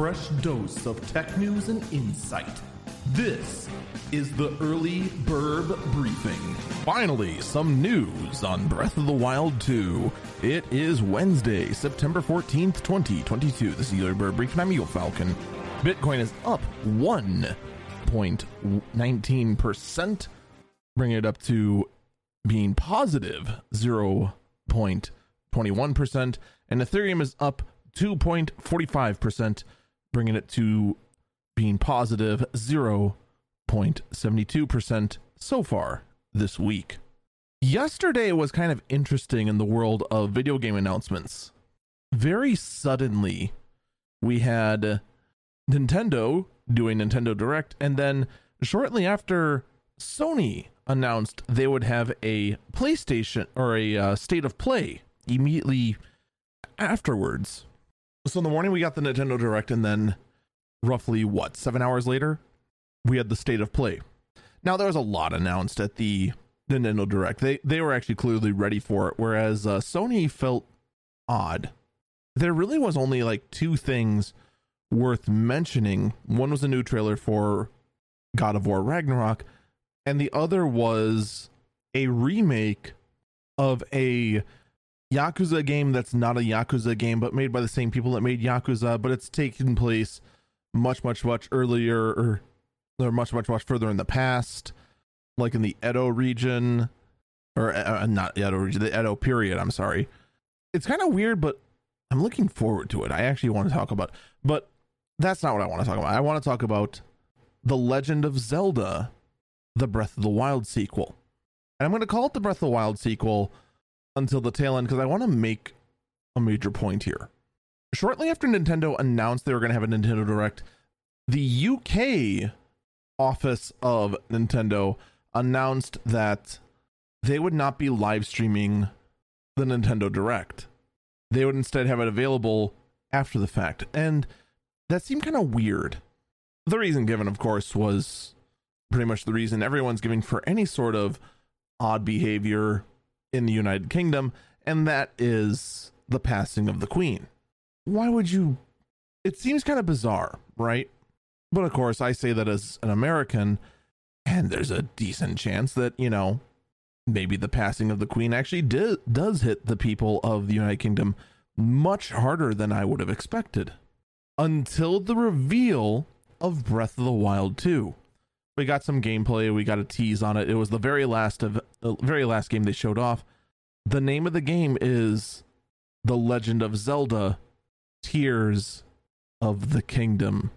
fresh dose of tech news and insight. This is the Early Burb Briefing. Finally, some news on Breath of the Wild 2. It is Wednesday, September 14th, 2022. This is the Early Burb Briefing. I'm Eagle Falcon. Bitcoin is up 1.19%, bringing it up to being positive 0.21%, and Ethereum is up 2.45%, bringing it to being positive 0.72% so far this week. Yesterday was kind of interesting in the world of video game announcements. Very suddenly, we had Nintendo doing Nintendo Direct, and then shortly after, Sony announced they would have a PlayStation or a uh, state of play immediately afterwards. So in the morning, we got the Nintendo Direct, and then roughly what, seven hours later, we had the state of play. Now, there was a lot announced at the Nintendo Direct. They, they were actually clearly ready for it, whereas uh, Sony felt odd. There really was only like two things worth mentioning. One was a new trailer for God of War Ragnarok, and the other was a remake of a Yakuza game that's not a Yakuza game, but made by the same people that made Yakuza, but it's taken place much, much, much earlier or, or much, much, much further in the past, like in the Edo region, or uh, uh not Edo region, the Edo period. I'm sorry. It's kind of weird, but I'm looking forward to it. I actually want to talk about, but that's not what I want to talk about. I want to talk about the Legend of Zelda, the Breath of the Wild sequel, and I'm going to call it the Breath of the Wild sequel until the tail end because I want to make a major point here. Shortly after Nintendo announced they were going to have a Nintendo Direct, the UK office of Nintendo announced that they would not be live streaming the Nintendo Direct. They would instead have it available after the fact. And that seemed kind of weird. The reason given, of course, was pretty much the reason everyone's giving for any sort of odd behavior in the United Kingdom, and that is the passing of the Queen. Why would you? It seems kind of bizarre, right? But of course, I say that as an American, and there's a decent chance that, you know, maybe the passing of the Queen actually does hit the people of the United Kingdom much harder than I would have expected. Until the reveal of Breath of the Wild 2 we got some gameplay. We got a tease on it. It was the very last of the very last game they showed off. The name of the game is The Legend of Zelda: Tears of the Kingdom,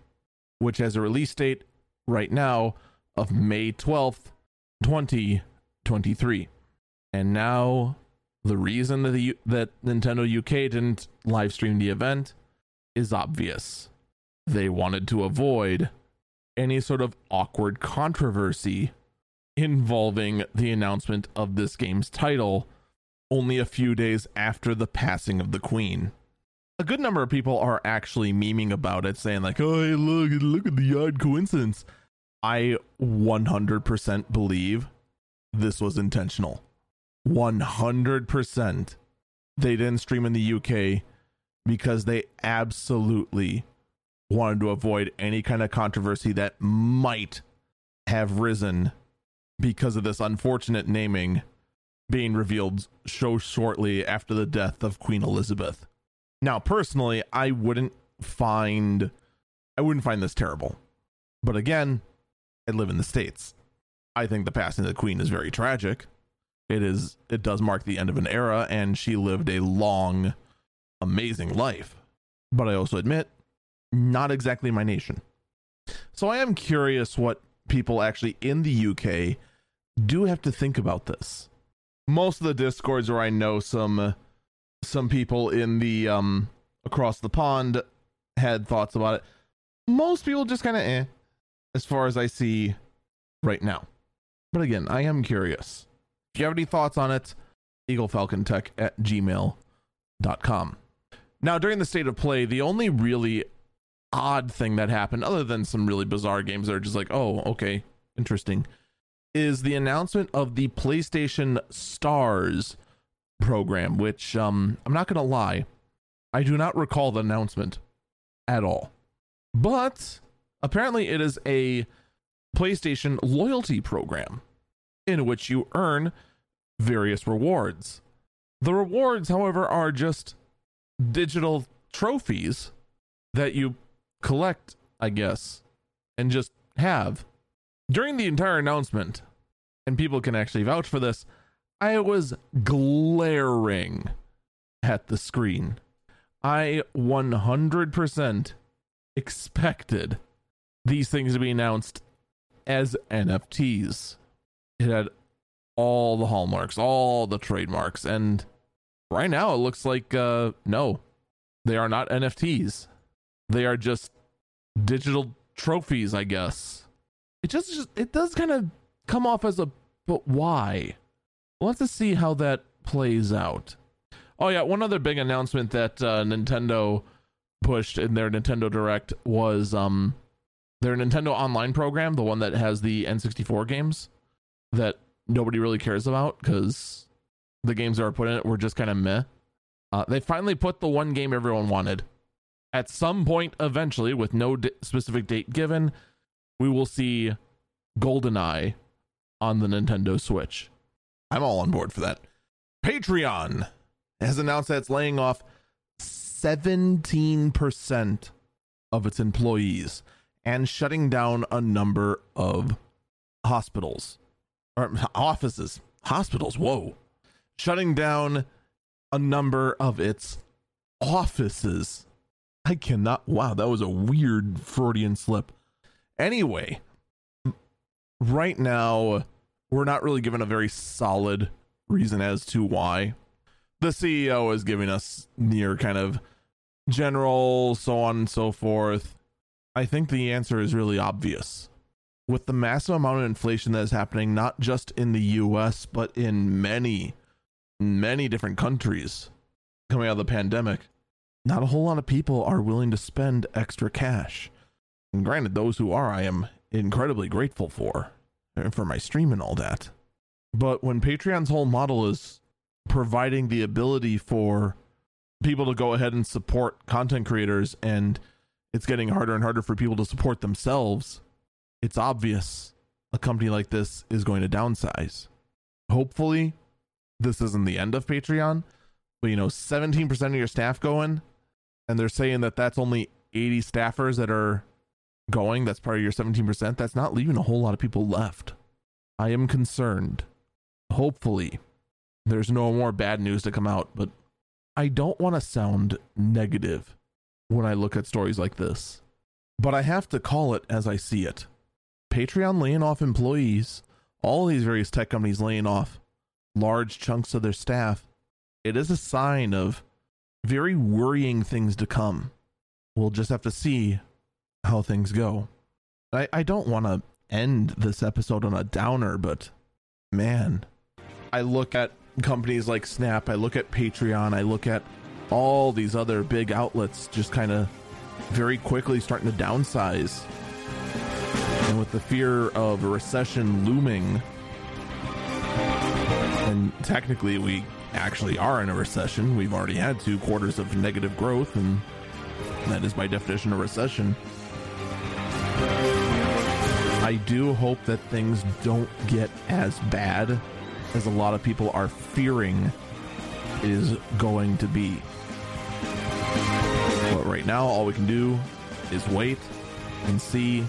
which has a release date right now of May 12th, 2023. And now the reason that the, that Nintendo UK didn't live stream the event is obvious. They wanted to avoid any sort of awkward controversy involving the announcement of this game's title only a few days after the passing of the queen. A good number of people are actually memeing about it, saying like, "Oh, hey, look, look at the odd coincidence." I 100% believe this was intentional. 100%. They didn't stream in the UK because they absolutely wanted to avoid any kind of controversy that might have risen because of this unfortunate naming being revealed so shortly after the death of Queen Elizabeth. Now, personally, I wouldn't find I wouldn't find this terrible. But again, I live in the states. I think the passing of the queen is very tragic. It is it does mark the end of an era and she lived a long amazing life. But I also admit not exactly my nation. So I am curious what people actually in the UK do have to think about this. Most of the discords where I know some some people in the um across the pond had thoughts about it. Most people just kind of eh as far as I see right now. But again, I am curious. If you have any thoughts on it, eaglefalcontech at gmail.com. Now, during the state of play, the only really odd thing that happened, other than some really bizarre games that are just like, oh, okay, interesting, is the announcement of the PlayStation Stars program, which um, I'm not going to lie, I do not recall the announcement at all. but apparently it is a PlayStation loyalty program in which you earn various rewards. The rewards, however, are just digital trophies that you collect, I guess, and just have. During the entire announcement, and people can actually vouch for this, I was glaring at the screen. I 100% expected these things to be announced as NFTs. It had all the hallmarks, all the trademarks, and right now it looks like uh no, they are not NFTs. They are just digital trophies, I guess. It just, just it does kind of come off as a but why? Let's just see how that plays out. Oh yeah, one other big announcement that uh, Nintendo pushed in their Nintendo Direct was um their Nintendo Online program, the one that has the N64 games that nobody really cares about because the games that were put in it were just kind of meh. Uh, they finally put the one game everyone wanted. At some point, eventually, with no d- specific date given, we will see GoldenEye on the Nintendo Switch. I'm all on board for that. Patreon has announced that it's laying off 17% of its employees and shutting down a number of hospitals or offices. Hospitals, whoa. Shutting down a number of its offices. I cannot. Wow, that was a weird Freudian slip. Anyway, right now, we're not really given a very solid reason as to why. The CEO is giving us near kind of general, so on and so forth. I think the answer is really obvious. With the massive amount of inflation that is happening, not just in the US, but in many, many different countries coming out of the pandemic, not a whole lot of people are willing to spend extra cash. And granted, those who are, I am incredibly grateful for, and for my stream and all that. But when Patreon's whole model is providing the ability for people to go ahead and support content creators and it's getting harder and harder for people to support themselves, it's obvious a company like this is going to downsize. Hopefully, this isn't the end of Patreon, but you know, 17% of your staff going, and they're saying that that's only 80 staffers that are going. That's of your 17%. That's not leaving a whole lot of people left. I am concerned. Hopefully, there's no more bad news to come out, but I don't want to sound negative when I look at stories like this, but I have to call it as I see it. Patreon laying off employees, all these various tech companies laying off large chunks of their staff, it is a sign of very worrying things to come. We'll just have to see how things go. I, I don't want to end this episode on a downer, but man, I look at companies like Snap, I look at Patreon, I look at all these other big outlets just kind of very quickly starting to downsize. And with the fear of a recession looming, and technically we actually are in a recession, we've already had two quarters of negative growth, and that is by definition a recession. I do hope that things don't get as bad as a lot of people are fearing is going to be. But right now, all we can do is wait and see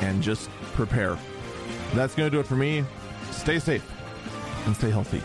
and just prepare. That's going to do it for me. Stay safe and stay healthy.